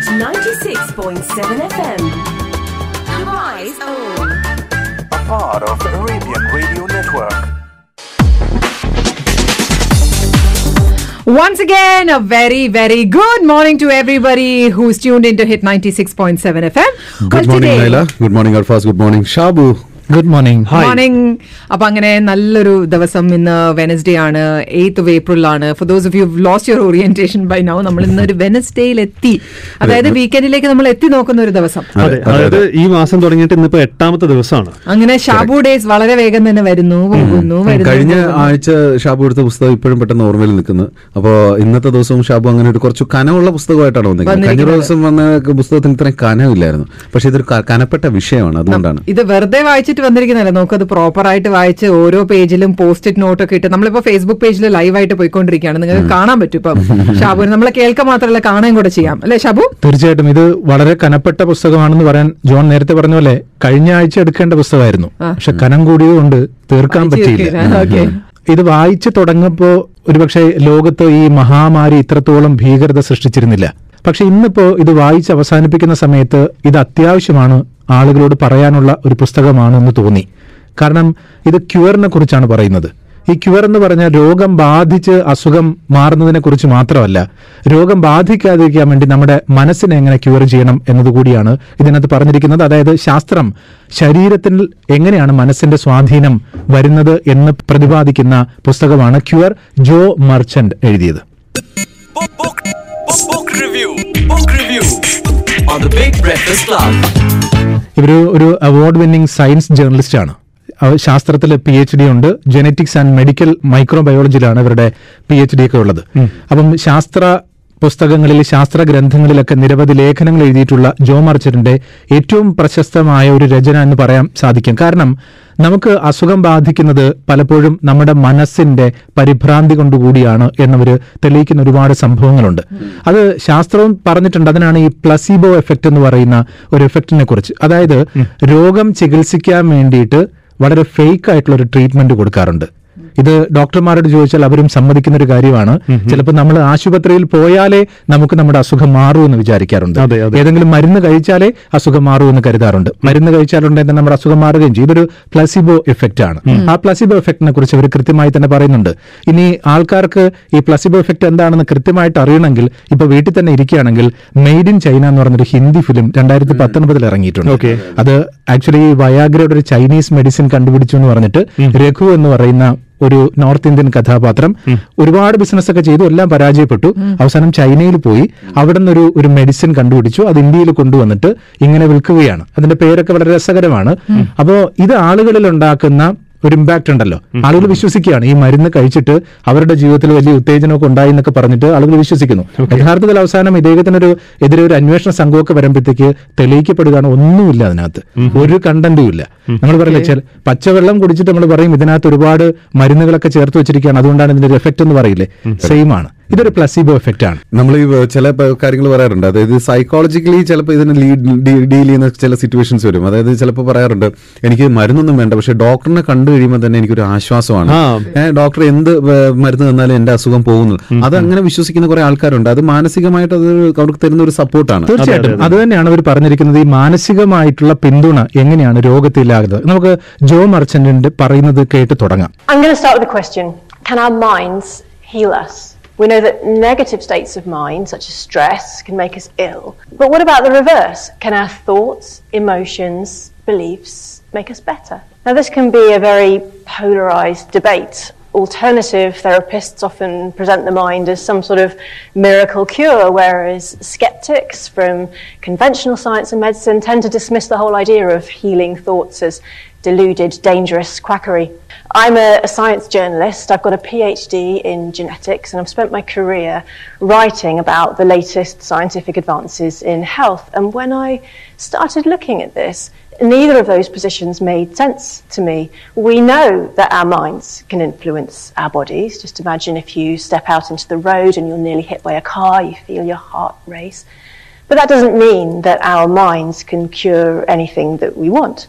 at 96.7 FM. Rise A part of the Arabian Radio Network. Once again, a very, very good morning to everybody who's tuned in to Hit 96.7 FM. Good well, morning, today, Good morning, Arfaz. Good morning, Shabu. Good morning morning അപ്പൊ അങ്ങനെ നല്ലൊരു ദിവസം ഇന്ന് Wednesday ആണ്. Eighth of April ആണ്. For those of you lost your orientation by now നമ്മൾ ഇന്ന് ഒരു വെനസ്ഡേയിൽ എത്തി. അതായത് വീക്കെൻഡിലേക്ക് നമ്മൾ എത്തി നോക്കുന്ന ഒരു ദിവസം. അതായത് ഈ മാസം തുടങ്ങിയിട്ട് ഇന്നിപ്പോ എട്ടാമത്തെ ദിവസമാണ്. അങ്ങനെ ഷാബു ഡേയ്സ് വളരെ വേഗം തന്നെ വരുന്നു പോകുന്നു വരുന്നു കഴിഞ്ഞ ആഴ്ച ഷാബു എടുത്ത പുസ്തകം ഇപ്പോഴും പെട്ടെന്ന് ഓർമ്മയിൽ നിൽക്കുന്നു. അപ്പോ ഇന്നത്തെ ദിവസവും ഷാബു അങ്ങനെ ഒരു കുറച്ച് കനമുള്ള പുസ്തകമായിട്ടാണ് വന്നിരിക്കുന്നത്. കഴിഞ്ഞ. ദിവസം വന്ന പുസ്തകത്തിന് ഇത്രയും കനമില്ലായിരുന്നു പക്ഷെ ഇതൊരു കനപ്പെട്ട വിഷയമാണ് അതുകൊണ്ടാണ്. ഇത് വെറുതെ വായിച്ചിട്ട് വന്നിരിക്കുന്നല്ല നമുക്കത് പ്രോപ്പർ ആയിട്ട് വായിച്ച് ഓരോ പേജിലും പോസ്റ്റ് നോട്ടൊക്കെ നോട്ട് ഒക്കെ ഇട്ട് നമ്മളിപ്പോ ഫേസ്ബുക്ക് പേജിൽ ലൈവായിട്ട് പോയിക്കൊണ്ടിരിക്കുകയാണ്. നിങ്ങൾക്ക് കാണാൻ പറ്റും ഇപ്പം. ഷാബു നമ്മളെ കേൾക്കാൻ മാത്രമല്ല കാണാൻ കൂടെ ചെയ്യാം. അല്ലെ ഷാബു? തീർച്ചയായിട്ടും. ഇത് വളരെ കനപ്പെട്ട പുസ്തകമാണെന്ന് പറയാൻ ജോൺ നേരത്തെ പറഞ്ഞ പോലെ കഴിഞ്ഞ ആഴ്ച എടുക്കേണ്ട പുസ്തകമായിരുന്നു. പക്ഷെ കനം കൂടിയതുകൊണ്ട് തീർക്കാൻ പറ്റിയില്ല. ഇത് വായിച്ചു തുടങ്ങുമ്പോൾ ഒരുപക്ഷെ ലോകത്ത് ഈ മഹാമാരി ഇത്രത്തോളം ഭീകരത സൃഷ്ടിച്ചിരുന്നില്ല. പക്ഷെ ഇന്നിപ്പോ ഇത് വായിച്ച് അവസാനിപ്പിക്കുന്ന സമയത്ത് ഇത് അത്യാവശ്യമാണ് ആളുകളോട് പറയാനുള്ള ഒരു പുസ്തകമാണെന്ന് തോന്നി. കാരണം ഇത് ക്യൂറിനെ കുറിച്ചാണ് പറയുന്നത്. ഈ ക്യൂർ എന്ന് പറഞ്ഞാൽ രോഗം ബാധിച്ച് അസുഖം മാറുന്നതിനെ കുറിച്ച് മാത്രമല്ല രോഗം ബാധിക്കാതിരിക്കാൻ വേണ്ടി നമ്മുടെ മനസ്സിനെ എങ്ങനെ ക്യൂർ ചെയ്യണം എന്നതുകൂടിയാണ് ഇതിനകത്ത് പറഞ്ഞിരിക്കുന്നത്. അതായത് ശാസ്ത്രം ശരീരത്തിൽ എങ്ങനെയാണ് മനസ്സിന്റെ സ്വാധീനം വരുന്നത് എന്ന് പ്രതിപാദിക്കുന്ന പുസ്തകമാണ് ക്യൂർ ജോ മർച്ചന്റ് എഴുതിയത്. Book, book, on the Big Breakfast Club. ഇവർ ഒരു അവാർഡ് വിന്നിംഗ് സയൻസ് ജേർണലിസ്റ്റ് ആണ് ശാസ്ത്രത്തിൽ പി എച്ച് ഡി ഉണ്ട്. ജെനറ്റിക്സ് ആൻഡ് മെഡിക്കൽ മൈക്രോബയോളജിയിലാണ് ഇവരുടെ പി എച്ച് ഡി ഒക്കെ ഉള്ളത്. അപ്പം ശാസ്ത്ര പുസ്തകങ്ങളിൽ ശാസ്ത്ര ഗ്രന്ഥങ്ങളിലൊക്കെ നിരവധി ലേഖനങ്ങൾ എഴുതിയിട്ടുള്ള ജോ മർച്ചറിന്റെ ഏറ്റവും പ്രശസ്തമായ ഒരു രചന എന്ന് പറയാൻ സാധിക്കും. കാരണം നമുക്ക് അസുഖം ബാധിക്കുന്നത് പലപ്പോഴും നമ്മുടെ മനസ്സിന്റെ പരിഭ്രാന്തി കൊണ്ടുകൂടിയാണ് എന്നവർ തെളിയിക്കുന്ന ഒരുപാട് സംഭവങ്ങളുണ്ട്. അത് ശാസ്ത്രവും പറഞ്ഞിട്ടുണ്ട്. അതിനാണ് ഈ പ്ലസീബോ എഫക്റ്റ് എന്ന് പറയുന്ന ഒരു എഫക്റ്റിനെ കുറിച്ച്. അതായത് രോഗം ചികിത്സിക്കാൻ വേണ്ടിയിട്ട് വളരെ ഫേക്ക് ആയിട്ടുള്ള ഒരു ട്രീറ്റ്മെന്റ് കൊടുക്കാറുണ്ട്. ഇത് ഡോക്ടർമാരോട് ചോദിച്ചാൽ അവരും സമ്മതിക്കുന്ന ഒരു കാര്യമാണ് ചിലപ്പോൾ നമ്മൾ ആശുപത്രിയിൽ പോയാലേ നമുക്ക് നമ്മുടെ അസുഖം മാറൂ എന്ന് വിചാരിക്കാറുണ്ട്. ഏതെങ്കിലും മരുന്ന് കഴിച്ചാലേ അസുഖം മാറൂ എന്ന് കരുതാറുണ്ട്. മരുന്ന് കഴിച്ചാലുണ്ടെങ്കിൽ നമ്മുടെ അസുഖം മാറുകയും ചെയ്യും. ഇതൊരു പ്ലസിബോ എഫക്റ്റ് ആണ്. ആ പ്ലസിബോ എഫക്റ്റിനെ കുറിച്ച് അവർ കൃത്യമായി തന്നെ പറയുന്നുണ്ട്. ഇനി ആൾക്കാർക്ക് ഈ പ്ലസിബോ എഫക്റ്റ് എന്താണെന്ന് കൃത്യമായിട്ട് അറിയണമെങ്കിൽ ഇപ്പൊ വീട്ടിൽ തന്നെ ഇരിക്കുകയാണെങ്കിൽ മെയ്ഡ് ഇൻ ചൈന എന്ന് പറഞ്ഞൊരു ഹിന്ദി ഫിലിം രണ്ടായിരത്തി പത്തൊൻപതിൽ ഇറങ്ങിയിട്ടുണ്ട്. അത് ആക്ച്വലി വയാഗ്രയുടെ ഒരു ചൈനീസ് മെഡിസിൻ കണ്ടുപിടിച്ചു എന്ന് പറഞ്ഞിട്ട് രഘു എന്ന് പറയുന്ന ഒരു നോർത്ത് ഇന്ത്യൻ കഥാപാത്രം ഒരുപാട് ബിസിനസ് ഒക്കെ ചെയ്തു എല്ലാം പരാജയപ്പെട്ടു. അവസാനം ചൈനയിൽ പോയി. അവിടെ നിന്നൊരു ഒരു മെഡിസിൻ കണ്ടുപിടിച്ചു. അത് ഇന്ത്യയിൽ കൊണ്ടുവന്നിട്ട് ഇങ്ങനെ വിൽക്കുകയാണ്. അതിന്റെ പേരൊക്കെ വളരെ രസകരമാണ്. അപ്പോ ഇത് ആളുകളിൽ ഉണ്ടാക്കുന്ന ഒരു ഇമ്പാക്ട് ഉണ്ടല്ലോ. ആളുകൾ വിശ്വസിക്കുകയാണ്. ഈ മരുന്ന് കഴിച്ചിട്ട് അവരുടെ ജീവിതത്തിൽ വലിയ ഉത്തേജനമൊക്കെ ഉണ്ടായി എന്നൊക്കെ പറഞ്ഞിട്ട് ആളുകൾ വിശ്വസിക്കുന്നു. യഥാർത്ഥത്തിൽ അവസാനം ഇദ്ദേഹത്തിനൊരു എതിരെ ഒരു അന്വേഷണ സംഘമൊക്കെ വരുമ്പോഴത്തേക്ക് തെളിയിക്കപ്പെടുകയാണ് ഒന്നുമില്ല അതിനകത്ത്. ഒരു കണ്ടന്റും ഇല്ല. നമ്മൾ പറയില്ല ചില പച്ചവെള്ളം കുടിച്ചിട്ട് നമ്മൾ പറയും ഇതിനകത്ത് ഒരുപാട് മരുന്നുകളൊക്കെ ചേർത്ത് വെച്ചിരിക്കുകയാണ്. അതുകൊണ്ടാണ് ഇതിന്റെ എഫക്റ്റ് എന്ന് പറയില്ലേ? സെയിം ആണ്. ഇതൊരു പ്ലസീബോ എഫക്റ്റ് ആണ്. നമ്മൾ ഈ ചില കാര്യങ്ങൾ പറയാറുണ്ട്. അതായത് സൈക്കോളജിക്കലി ചിലപ്പോൾ ഇതിനെ ഡീൽ ചെയ്യുന്ന ചില സിറ്റുവേഷൻസ് വരും. അതായത് ചിലപ്പോൾ പറയാറുണ്ട് എനിക്ക് മരുന്നൊന്നും വേണ്ട പക്ഷെ ഡോക്ടറിനെ കണ്ടു കഴിയുമ്പോൾ തന്നെ എനിക്കൊരു ആശ്വാസമാണ്. ഡോക്ടർ എന്ത് മരുന്ന് തന്നാലും എന്റെ അസുഖം പോകുന്നു. അത് അങ്ങനെ വിശ്വസിക്കുന്ന കുറെ ആൾക്കാരുണ്ട്. അത് മാനസികമായിട്ട് അത് അവർക്ക് തരുന്ന ഒരു സപ്പോർട്ടാണ് തീർച്ചയായിട്ടും. അത് തന്നെയാണ് അവർ പറഞ്ഞിരിക്കുന്നത്. ഈ മാനസികമായിട്ടുള്ള പിന്തുണ എങ്ങനെയാണ് രോഗത്തിലാകുന്നത്? നമുക്ക് ജോ മർച്ചന്റിന്റെ പറയുന്നത് കേട്ട് തുടങ്ങാം. I'm going to start with a question. Can our minds heal us? We know that negative states of mind, such as stress, can make us ill. But what about the reverse? Can our thoughts, emotions, beliefs make us better? Now, this can be a very polarized debate. Alternative therapists often present the mind as some sort of miracle cure, whereas skeptics from conventional science and medicine tend to dismiss the whole idea of healing thoughts as deluded, dangerous quackery. I'm a, a science journalist. I've got a PhD in genetics, and I've spent my career writing about the latest scientific advances in health. And when I started looking at this, neither of those positions made sense to me. We know that our minds can influence our bodies. Just imagine if you step out into the road and you're nearly hit by a car, you feel your heart race. But that doesn't mean that our minds can cure anything that we want.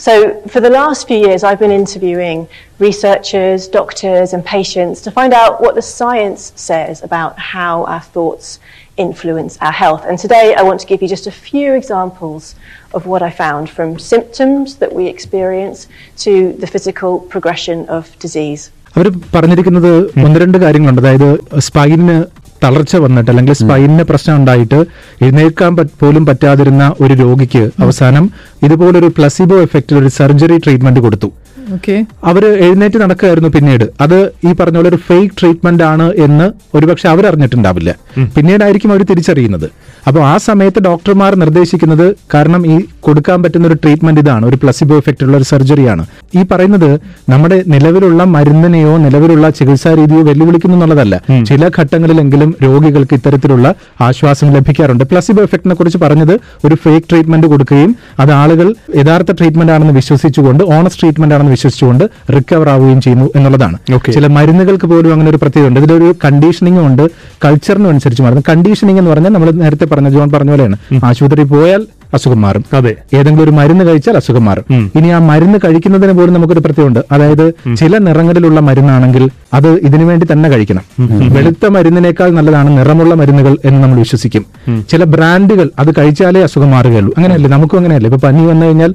So, for the last few years, I've been interviewing researchers, doctors, and patients to find out what the science says about how our thoughts influence our health. And today I want to give you just a few examples of what I found from symptoms that we experience to the physical progression of disease. അവർ പറഞ്ഞിരിക്കുന്നത് ഒന്ന് രണ്ട് കാര്യങ്ങളുണ്ട് അതായത് സ്പൈനിന് തളർച്ച വന്നിട്ട് അല്ലെങ്കിൽ സ്പൈനിന് പ്രശ്നം ഉണ്ടായിട്ട് എഴുന്നേൽക്കാൻ പോലും പറ്റാതിരുന്ന ഒരു രോഗിക്ക് അവസാനം ഇതുപോലൊരു പ്ലസിബോ എഫക്റ്റിൽ ഒരു സർജറി ട്രീറ്റ്മെന്റ് കൊടുത്തു. ഓക്കെ അവർ എഴുന്നേറ്റ് നടക്കുകയായിരുന്നു പിന്നീട്. അത് ഈ പറഞ്ഞ പോലെ ഒരു ഫേക്ക് ട്രീറ്റ്മെന്റ് ആണ് എന്ന് ഒരുപക്ഷെ അവരറിഞ്ഞിട്ടുണ്ടാവില്ല. പിന്നീടായിരിക്കും അവർ തിരിച്ചറിയുന്നത്. അപ്പോൾ ആ സമയത്ത് ഡോക്ടർമാർ നിർദ്ദേശിക്കുന്നത് കാരണം ഈ കൊടുക്കാൻ പറ്റുന്ന ഒരു ട്രീറ്റ്മെന്റ് ഇതാണ്. ഒരു പ്ലസിബോ എഫക്റ്റ് ഉള്ള ഒരു സർജറിയാണ് ഈ പറയുന്നത് നമ്മുടെ നിലവിലുള്ള മരുന്നിനെയോ നിലവിലുള്ള ചികിത്സാ രീതിയോ വെല്ലുവിളിക്കുന്നു എന്നുള്ളതല്ല. ചില ഘട്ടങ്ങളിലെങ്കിലും രോഗികൾക്ക് ഇത്തരത്തിലുള്ള ആശ്വാസം ലഭിക്കാറുണ്ട്. പ്ലസിബോ എഫക്റ്റിനെ കുറിച്ച് പറഞ്ഞത് ഒരു ഫേക്ക് ട്രീറ്റ്മെന്റ് കൊടുക്കുകയും അത് ആളുകൾ യഥാർത്ഥ ട്രീറ്റ്മെന്റ് ആണെന്ന് വിശ്വസിച്ചുകൊണ്ട് ഓണസ്റ്റ് ട്രീറ്റ്മെന്റ് ആണെന്ന് വിശ്വസിച്ചുകൊണ്ട് റിക്കവർ ആവുകയും ചെയ്യുന്നു എന്നുള്ളതാണ്. ചില മരുന്നുകൾക്ക് പോലും അങ്ങനെ ഒരു പ്രത്യേകത ഉണ്ട്. ഇതിലൊരു കണ്ടീഷനിങ് ഉണ്ട്. കൾച്ചറിനും അനുസരിച്ച് മാറുന്നു കണ്ടീഷനിങ് എന്ന് പറഞ്ഞാൽ നമ്മൾ നേരത്തെ പറഞ്ഞ ജോൺ പറഞ്ഞ പോലെയാണ്. ആശുപത്രിയിൽ പോയാൽ അസുഖം മാറും. അതെ. ഏതെങ്കിലും ഒരു മരുന്ന് കഴിച്ചാൽ അസുഖം മാറും. ഇനി ആ മരുന്ന് കഴിക്കുന്നതിന് പോലും നമുക്കൊരു പ്രത്യേകമുണ്ട് അതായത് ചില നിറങ്ങളിലുള്ള മരുന്നാണെങ്കിൽ അത് ഇതിനു വേണ്ടി തന്നെ കഴിക്കണം. വെളുത്ത മരുന്നിനേക്കാൾ നല്ലതാണ് നിറമുള്ള മരുന്നുകൾ എന്ന് നമ്മൾ വിശ്വസിക്കും. ചില ബ്രാൻഡുകൾ അത് കഴിച്ചാലേ അസുഖം മാറുകയുള്ളൂ. അങ്ങനെയല്ലേ? നമുക്കും അങ്ങനെയല്ലേ? ഇപ്പൊ പനി വന്നു കഴിഞ്ഞാൽ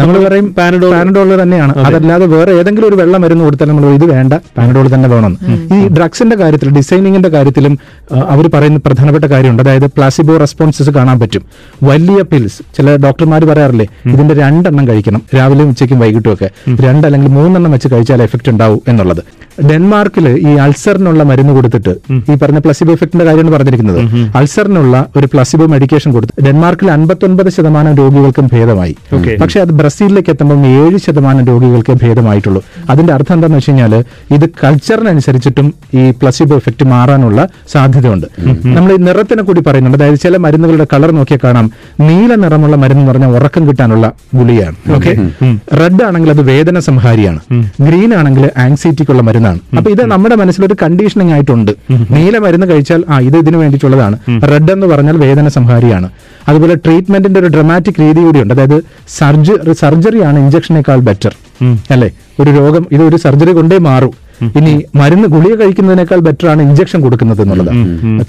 നമ്മൾ പറയും പാനഡോൾ പാനഡോൾ തന്നെയാണ്. അതല്ലാതെ വേറെ ഏതെങ്കിലും ഒരു വെള്ളം മരുന്ന് കൊടുത്താൽ നമ്മൾ ഇത് വേണ്ട പാനഡോൾ തന്നെ വേണം. ഈ ഡ്രഗ്സിന്റെ കാര്യത്തിൽ ഡിസൈനിങ്ങിന്റെ കാര്യത്തിലും അവർ പറയുന്ന പ്രധാനപ്പെട്ട കാര്യമുണ്ട്. അതായത് പ്ലാസിബോ റെസ്പോൺസസ് കാണാൻ പറ്റും. വലിയ പിൽസ് ചില ഡോക്ടർമാർ പറയാറില്ലേ ഇതിന്റെ രണ്ടെണ്ണം കഴിക്കണം. രാവിലെയും ഉച്ചയ്ക്കും വൈകിട്ടും ഒക്കെ. രണ്ടല്ലെങ്കിൽ മൂന്നെണ്ണം വെച്ച് കഴിച്ചാൽ എഫക്ട് ഉണ്ടാവും എന്നുള്ളത്. ഡെൻമാർക്കിൽ ഈ അൾസറിനുള്ള മരുന്ന് കൊടുത്തിട്ട് ഈ പറഞ്ഞ പ്ലസിബോ എഫക്റ്റിന്റെ കാര്യമാണ് പറഞ്ഞിരിക്കുന്നത്. അൾസറിനുള്ള ഒരു പ്ലസിബോ മെഡിക്കേഷൻ കൊടുത്തു ഡെൻമാർക്കിൽ അൻപത്തൊൻപത് ശതമാനം രോഗികൾക്കും ഭേദമായി. പക്ഷെ അത് ബ്രസീലിലേക്ക് എത്തുമ്പോൾ ഏഴ് ശതമാനം രോഗികൾക്ക് ഭേദമായിട്ടുള്ളൂ. അതിന്റെ അർത്ഥം എന്താണെന്ന് വെച്ച് കഴിഞ്ഞാൽ ഇത് കൾച്ചറിനനുസരിച്ചിട്ടും ഈ പ്ലസിബോ എഫക്റ്റ് മാറാനുള്ള സാധ്യതയുണ്ട്. നമ്മൾ ഈ നിറത്തിനെ കൂടി പറയുന്നുണ്ട്. അതായത് ചില മരുന്നുകളുടെ കളർ നോക്കിയാൽ കാണാം. നീല നിറമുള്ള മരുന്ന് എന്ന് പറഞ്ഞാൽ ഉറക്കം കിട്ടാനുള്ള ഗുളിയാണ് ഓക്കെ? റെഡ് ആണെങ്കിൽ അത് വേദന സംഹാരിയാണ്. ഗ്രീൻ ആണെങ്കിൽ ആങ്സൈറ്റിക്കുള്ള മരുന്നാണ് അപ്പൊ ഇത് നമ്മുടെ മനസ്സിലൊരു കണ്ടീഷനിങ് ആയിട്ടുണ്ട്. നീല മരുന്ന് കഴിച്ചാൽ ആ ഇത് ഇതിനു വേണ്ടിയിട്ടുള്ളതാണ്. റെഡ് എന്ന് പറഞ്ഞാൽ വേദന സംഹാരിയാണ്. അതുപോലെ ട്രീറ്റ്മെന്റിന്റെ ഒരു ഡ്രമാറ്റിക് രീതി കൂടിയുണ്ട്. അതായത് സർജറി സർജറിയാണ് ഇഞ്ചക്ഷനേക്കാൾ ബെറ്റർ അല്ലേ? ഒരു രോഗം ഇത് ഒരു സർജറി കൊണ്ടേ മാറും. ഇനി മരുന്ന് ഗുളിക കഴിക്കുന്നതിനേക്കാൾ ബെറ്റർ ആണ് ഇഞ്ചക്ഷൻ കൊടുക്കുന്നത് എന്നുള്ളത്.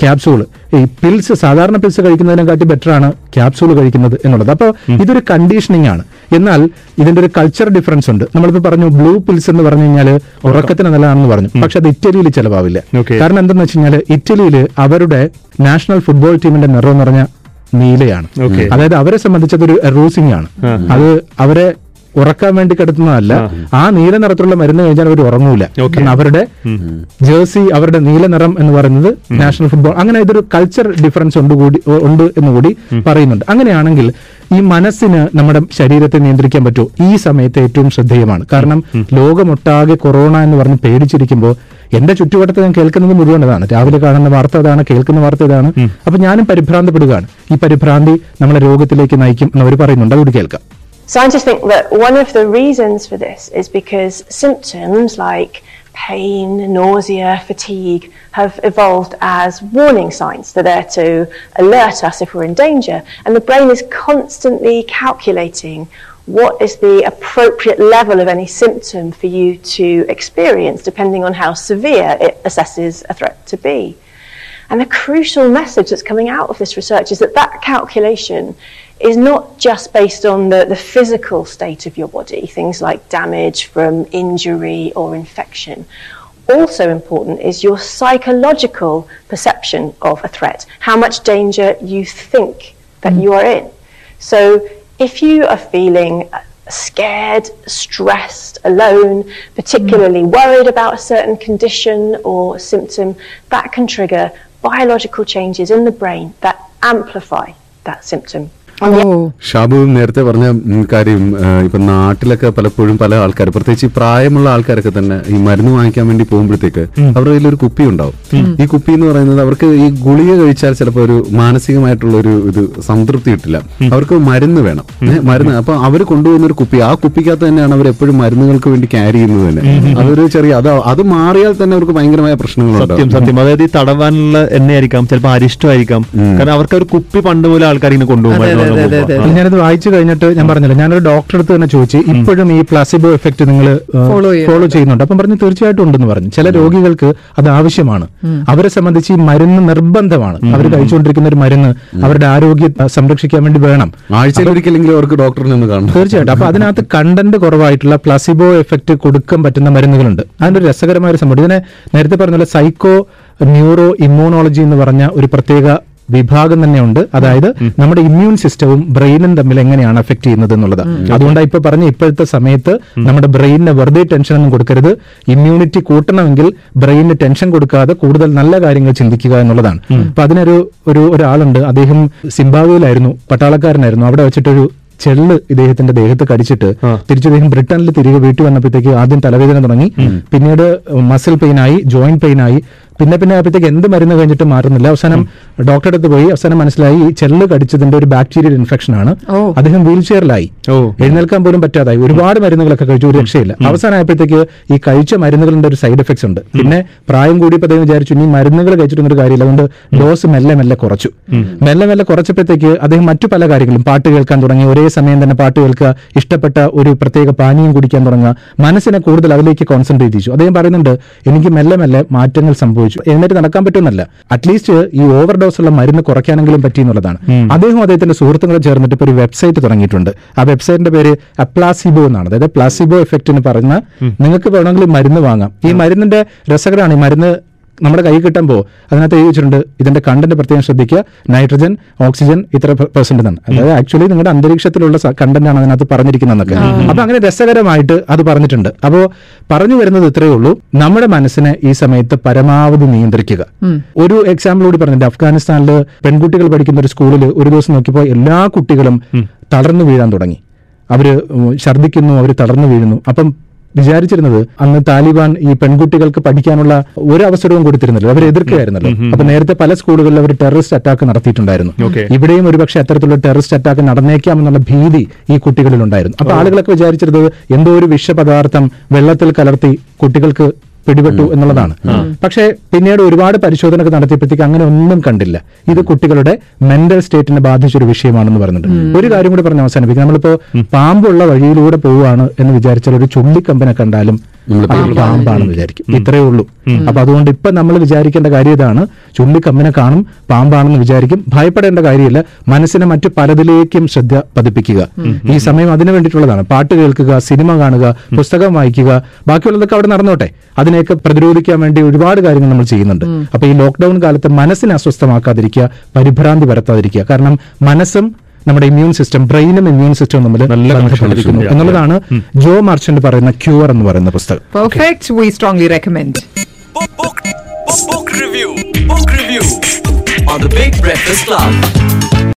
ക്യാപ്സൂൾ ഈ പിൽസ് സാധാരണ പിൽസ് കഴിക്കുന്നതിനെക്കാട്ടി ബെറ്റർ ആണ് ക്യാപ്സൂൾ കഴിക്കുന്നത് എന്നുള്ളത്. അപ്പോൾ ഇതൊരു കണ്ടീഷനിങ് ആണ്. എന്നാൽ ഇതിന്റെ ഒരു കൾച്ചർ ഡിഫറൻസ് ഉണ്ട്. നമ്മളിപ്പോ പറഞ്ഞു ബ്ലൂ പിൽസ് എന്ന് പറഞ്ഞു കഴിഞ്ഞാൽ ഉറക്കത്തിന് നല്ലതാണെന്ന് പറഞ്ഞു. പക്ഷെ അത് ഇറ്റലിയിൽ ചെലവാവില്ല. കാരണം എന്താണെന്ന് വെച്ച് കഴിഞ്ഞാൽ ഇറ്റലിയിൽ അവരുടെ നാഷണൽ ഫുട്ബോൾ ടീമിന്റെ നിറം എന്ന് പറഞ്ഞാൽ നീലയാണ്. അതായത് അവരെ സംബന്ധിച്ച് അതൊരു റൂസിംഗ് ആണ് അത് അവരെ ഉറക്കാൻ വേണ്ടി കിടത്തുന്നതല്ല. ആ നീല നിറത്തിലുള്ള മരുന്ന് കഴിഞ്ഞാൽ അവർ ഉറങ്ങൂല. കാരണം അവരുടെ ജേഴ്സി അവരുടെ നീല നിറം എന്ന് പറയുന്നത് നാഷണൽ ഫുട്ബോൾ അങ്ങനെ ഇതൊരു കൾച്ചർ ഡിഫറൻസ് ഉണ്ട് കൂടി ഉണ്ട് എന്ന് കൂടി പറയുന്നുണ്ട്. അങ്ങനെയാണെങ്കിൽ ഈ മനസ്സിന് നമ്മുടെ ശരീരത്തെ നിയന്ത്രിക്കാൻ പറ്റുമോ ഈ സമയത്ത് ഏറ്റവും ശ്രദ്ധേയമാണ്. കാരണം ലോകമൊട്ടാകെ കൊറോണ എന്ന് പറഞ്ഞ് പേടിച്ചിരിക്കുമ്പോൾ എന്റെ ചുറ്റുവട്ടത്ത് ഞാൻ കേൾക്കുന്നത് മുഴുവൻ അതാണ്. രാവിലെ കാണുന്ന വാർത്ത അതാണ് കേൾക്കുന്ന വാർത്ത ഇതാണ്. അപ്പൊ ഞാനും പരിഭ്രാന്തപ്പെടുകയാണ്. ഈ പരിഭ്രാന്തി നമ്മളെ രോഗത്തിലേക്ക് നയിക്കും എന്ന് അവർ പറയുന്നുണ്ട്. അതുകൂടി കേൾക്കാം. Scientists think that one of the reasons for this is because symptoms like pain, nausea, fatigue have evolved as warning signs. They're there to alert us if we're in danger, and the brain is constantly calculating what is the appropriate level of any symptom for you to experience, depending on how severe it assesses a threat to be. And the crucial message that's coming out of this research is that that calculation is not just based on the, the physical state of your body, things like damage from injury or infection. Also important is your psychological perception of a threat, how much danger you think that mm. you are in. So if you are feeling scared, stressed, alone, particularly mm. worried about a certain condition or symptom, that can trigger biological changes in the brain that amplify that symptom. Shabu നേരത്തെ പറഞ്ഞ കാര്യം ഇപ്പൊ നാട്ടിലൊക്കെ പലപ്പോഴും പല ആൾക്കാർ പ്രത്യേകിച്ച് ഈ പ്രായമുള്ള ആൾക്കാരൊക്കെ തന്നെ ഈ മരുന്ന് വാങ്ങിക്കാൻ വേണ്ടി പോകുമ്പോഴത്തേക്ക് അവരുടെ കയ്യിൽ ഒരു കുപ്പി ഉണ്ടാവും. ഈ കുപ്പി എന്ന് പറയുന്നത് അവർക്ക് ഈ ഗുളിക കഴിച്ചാൽ ചിലപ്പോൾ ഒരു മാനസികമായിട്ടുള്ള ഒരു ഇത് സംതൃപ്തി കിട്ടില്ല. അവർക്ക് മരുന്ന് വേണം. മരുന്ന് അപ്പൊ അവർ കൊണ്ടുപോകുന്ന ഒരു കുപ്പി ആ കുപ്പിക്കകത്ത് തന്നെയാണ് അവർ എപ്പോഴും മരുന്നുകൾക്ക് വേണ്ടി ക്യാരി ചെയ്യുന്നത് തന്നെ. അതൊരു ചെറിയ അത് അത് മാറിയാൽ തന്നെ അവർക്ക് ഭയങ്കരമായ സത്യം പ്രശ്നങ്ങളുണ്ടാവും സത്യം. അതായത് ഈ തടവാനുള്ള എണ്ണയായിരിക്കാം ചിലപ്പോൾ അരിഷ്ടമായിരിക്കാം. കാരണം അവർക്ക് ഒരു കുപ്പി പണ്ട് പോലെ ആൾക്കാർ ഇങ്ങനെ കൊണ്ടുപോകുമായിരുന്നു ഞാനത് വായിച്ചു കഴിഞ്ഞിട്ട് ഞാൻ പറഞ്ഞില്ല ഞാനൊരു ഡോക്ടറെ അടുത്ത് തന്നെ ചോദിച്ചു ഇപ്പോഴും ഈ പ്ലാസിബോ എഫക്ട് നിങ്ങൾ ഫോളോ ചെയ്യുന്നുണ്ട്. അപ്പം പറഞ്ഞു തീർച്ചയായിട്ടും ഉണ്ടെന്ന് പറഞ്ഞു. ചില രോഗികൾക്ക് അത് ആവശ്യമാണ്. അവരെ സംബന്ധിച്ച് ഈ മരുന്ന് നിർബന്ധമാണ്. അവർ കഴിച്ചുകൊണ്ടിരിക്കുന്ന ഒരു മരുന്ന് അവരുടെ ആരോഗ്യം സംരക്ഷിക്കാൻ വേണ്ടി വേണം. ആഴ്ചയിൽ ഒരിക്കലെങ്കിലും അവർക്ക് ഡോക്ടറിനെ ഒന്ന് കാണണം. തീർച്ചയായിട്ടും. അപ്പൊ അതിനകത്ത് കണ്ടന്റ് കുറവായിട്ടുള്ള പ്ലസിബോ എഫക്ട് കൊടുക്കാൻ പറ്റുന്ന മരുന്നുകളുണ്ട്. അതിന്റെ ഒരു രസകരമായ ഒരു സംഭവം. ഇതിനെ നേരത്തെ പറഞ്ഞ സൈക്കോ ന്യൂറോ ഇമ്മ്യൂണോളജി എന്ന് പറഞ്ഞ ഒരു പ്രത്യേക വിഭാഗം തന്നെയുണ്ട്. അതായത് നമ്മുടെ ഇമ്മ്യൂൺ സിസ്റ്റവും ബ്രെയിനും തമ്മിൽ എങ്ങനെയാണ് എഫക്ട് ചെയ്യുന്നത് എന്നുള്ളത്. അതുകൊണ്ടാണ് ഇപ്പൊ പറഞ്ഞ ഇപ്പോഴത്തെ സമയത്ത് നമ്മുടെ ബ്രെയിനിന് വെറുതെ ടെൻഷൻ ഒന്നും കൊടുക്കരുത്. ഇമ്മ്യൂണിറ്റി കൂട്ടണമെങ്കിൽ ബ്രെയിനിന് ടെൻഷൻ കൊടുക്കാതെ കൂടുതൽ നല്ല കാര്യങ്ങൾ ചിന്തിക്കുക എന്നുള്ളതാണ്. അപ്പൊ അതിനൊരു ഒരു ഒരാളുണ്ട്. അദ്ദേഹം സിംബാബ്വേയിലായിരുന്നു. പട്ടാളക്കാരനായിരുന്നു. അവിടെ വെച്ചിട്ടൊരു ചെള്ള് ഇദ്ദേഹത്തിന്റെ ദേഹത്ത് കടിച്ചിട്ട് തിരിച്ചു ഇദ്ദേഹം ബ്രിട്ടനിൽ തിരികെ വീട്ടിൽ വന്നപ്പോഴത്തേക്ക് ആദ്യം തലവേദന തുടങ്ങി. പിന്നീട് മസിൽ പെയിനായി ജോയിന്റ് പെയിനായി പിന്നെ പിന്നെ ആയപ്പോഴത്തേക്ക് എന്ത് മരുന്ന് കഴിഞ്ഞിട്ട് മാറുന്നില്ല. അവസാനം ഡോക്ടറെ അടുത്ത് പോയി അവസാനം മനസ്സിലായി ഈ ചെള്ള് കടിച്ചതിന്റെ ഒരു ബാക്ടീരിയൽ ഇൻഫെക്ഷൻ ആണ്. അദ്ദേഹം വീൽ ചെയറിലായി എഴുന്നേൽക്കാൻ പോലും പറ്റാതായി. ഒരുപാട് മരുന്നുകളൊക്കെ കഴിച്ചു ഒരു രക്ഷയില്ല. അവസാനമായപ്പോഴത്തേക്ക് ഈ കഴിച്ച മരുന്നുകളുടെ ഒരു സൈഡ് എഫക്ട്സ് ഉണ്ട്. പിന്നെ പ്രായം കൂടിയപ്പോൾ അദ്ദേഹം വിചാരിച്ചു ഇനി മരുന്നുകൾ കഴിച്ചിട്ടൊന്നും ഒരു കാര്യമില്ല. അതുകൊണ്ട് ഡോസ് മെല്ലെ മെല്ലെ കുറച്ചു. മെല്ലെ മെല്ലെ കുറച്ചപ്പോഴത്തേക്ക് അദ്ദേഹം മറ്റു പല കാര്യങ്ങളും. പാട്ട് കേൾക്കാൻ തുടങ്ങി. ഒരേ സമയം തന്നെ പാട്ട് കേൾക്കുക ഇഷ്ടപ്പെട്ട ഒരു പ്രത്യേക പാനീയം കുടിക്കാൻ തുടങ്ങുക. മനസ്സിനെ കൂടുതൽ അതിലേക്ക് കോൺസെൻട്രേറ്റ് ചെയ്തു അദ്ദേഹം പറയുന്നുണ്ട് എനിക്ക് മെല്ലെ മെല്ലെ മാറ്റങ്ങൾ സംഭവിച്ചു. എന്നിട്ട് നടക്കാൻ പറ്റുമെന്നല്ല. അറ്റ്ലീസ്റ്റ് ഈ ഓവർ ഡോസ് ഉള്ള മരുന്ന് കുറയ്ക്കാനെങ്കിലും പറ്റി എന്നുള്ളതാണ്. അദ്ദേഹം അദ്ദേഹത്തിന്റെ സുഹൃത്തുക്കളെ ചേർന്നിട്ട് ഇപ്പോൾ ഒരു വെബ്സൈറ്റ് തുടങ്ങിയിട്ടുണ്ട്. ആ വെബ്സൈറ്റിന്റെ പേര് അപ്ലാസിബോ എന്നാണ്. അതായത് പ്ലാസിബോ എഫക്റ്റ് എന്ന് പറഞ്ഞ നിങ്ങൾക്ക് വേണമെങ്കിൽ മരുന്ന് വാങ്ങാം. ഈ മരുന്നിന്റെ രസകരമാണ്. ഈ മരുന്ന് നമ്മുടെ കൈ കിട്ടുമ്പോൾ അതിനകത്ത് എഴുതി വെച്ചിട്ടുണ്ട്? ഇതിന്റെ കണ്ടന്റ് പ്രത്യേകം ശ്രദ്ധിക്കുക. നൈട്രജൻ ഓക്സിജൻ ഇത്ര പെർസെന്റ് എന്നാണ്. അതായത് ആക്ച്വലി നിങ്ങളുടെ അന്തരീക്ഷത്തിലുള്ള കണ്ടന്റ് ആണ് അതിനകത്ത് പറഞ്ഞിരിക്കുന്നതെന്നൊക്കെ. അപ്പൊ അങ്ങനെ രസകരമായിട്ട് അത് പറഞ്ഞിട്ടുണ്ട്. അപ്പോ പറഞ്ഞു വരുന്നത് ഇത്രയേ ഉള്ളൂ. നമ്മുടെ മനസ്സിനെ ഈ സമയത്ത് പരമാവധി നിയന്ത്രിക്കുക. ഒരു എക്സാമ്പിൾ കൂടി പറഞ്ഞിട്ട് അഫ്ഗാനിസ്ഥാനിൽ പെൺകുട്ടികൾ പഠിക്കുന്ന ഒരു സ്കൂളിൽ ഒരു ദിവസം നോക്കിയപ്പോൾ എല്ലാ കുട്ടികളും തളർന്നു വീഴാൻ തുടങ്ങി. അവർ ഉം, ഛർദ്ദിക്കുന്നു അവർ തളർന്നു വീഴുന്നു. അപ്പം വിചാരിച്ചിരുന്നത് അന്ന് താലിബാൻ ഈ പെൺകുട്ടികൾക്ക് പഠിക്കാനുള്ള ഒരു അവസരവും കൊടുത്തിരുന്നില്ല. അവർ എതിർക്കുകയായിരുന്നല്ലോ. അപ്പൊ നേരത്തെ പല സ്കൂളുകളിൽ അവർ ടെററിസ്റ്റ് അറ്റാക്ക് നടത്തിയിട്ടുണ്ടായിരുന്നു. ഇവിടെയും ഒരുപക്ഷെ അത്തരത്തിലുള്ള ടെററിസ്റ്റ് അറ്റാക്ക് നടന്നേക്കാം എന്നുള്ള ഭീതി ഈ കുട്ടികളിൽ ഉണ്ടായിരുന്നു അപ്പൊ ആളുകളൊക്കെ വിചാരിച്ചിരുന്നത് എന്തോ ഒരു വിഷപദാർത്ഥം വെള്ളത്തിൽ കലർത്തി കുട്ടികൾക്ക് പിടിപെട്ടു എന്നുള്ളതാണ്. പക്ഷേ പിന്നീട് ഒരുപാട് പരിശോധനകൾ നടത്തിയപ്പോഴത്തേക്ക് അങ്ങനെ ഒന്നും കണ്ടില്ല. ഇത് കുട്ടികളുടെ മെന്റൽ സ്റ്റേറ്റിനെ ബാധിച്ചൊരു വിഷയമാണെന്ന് പറയുന്നുണ്ട് ഒരു കാര്യം കൂടി പറഞ്ഞ് അവസാനിപ്പിക്കും. നമ്മളിപ്പോ പാമ്പുള്ള വഴിയിലൂടെ പോവുകയാണ് എന്ന് വിചാരിച്ചാൽ ഒരു ചുള്ളിക്കമ്പിനെ കണ്ടാലും അത് പാമ്പാണെന്ന് വിചാരിക്കും. ഇത്രയേ ഉള്ളൂ. അപ്പൊ അതുകൊണ്ട് ഇപ്പൊ നമ്മൾ വിചാരിക്കേണ്ട കാര്യം ഇതാണ്. ചുള്ളിക്കമ്മിനെ കാണും പാമ്പാണെന്ന് വിചാരിക്കും. ഭയപ്പെടേണ്ട കാര്യമില്ല. മനസ്സിനെ മറ്റു പലതിലേക്കും ശ്രദ്ധ പതിപ്പിക്കുക. ഈ സമയം അതിനു വേണ്ടിയിട്ടുള്ളതാണ്. പാട്ട് കേൾക്കുക സിനിമ കാണുക പുസ്തകം വായിക്കുക ബാക്കിയുള്ളതൊക്കെ അവിടെ നടന്നോട്ടെ. അതിനെയൊക്കെ പ്രതിരോധിക്കാൻ വേണ്ടി ഒരുപാട് കാര്യങ്ങൾ നമ്മൾ ചെയ്യുന്നുണ്ട്. അപ്പൊ ഈ ലോക്ക്ഡൌൺ കാലത്ത് മനസ്സിനെ അസ്വസ്ഥമാക്കാതിരിക്കുക പരിഭ്രാന്തി വരത്താതിരിക്കുക കാരണം മനസ്സും നമ്മുടെ ഇമ്മ്യൂൺ സിസ്റ്റം ബ്രെയിനും ഇമ്മ്യൂൺ സിസ്റ്റവും തമ്മിൽ ബന്ധപ്പെട്ടിരിക്കുന്നു. എന്നുള്ളതാണ് ജോ മാർച്ചന്റ് പറയുന്ന ക്യൂർ എന്ന് പറയുന്ന പുസ്തകം. Perfect we strongly recommend Book, book, book, book review. Book review. On the Big Breakfast Club.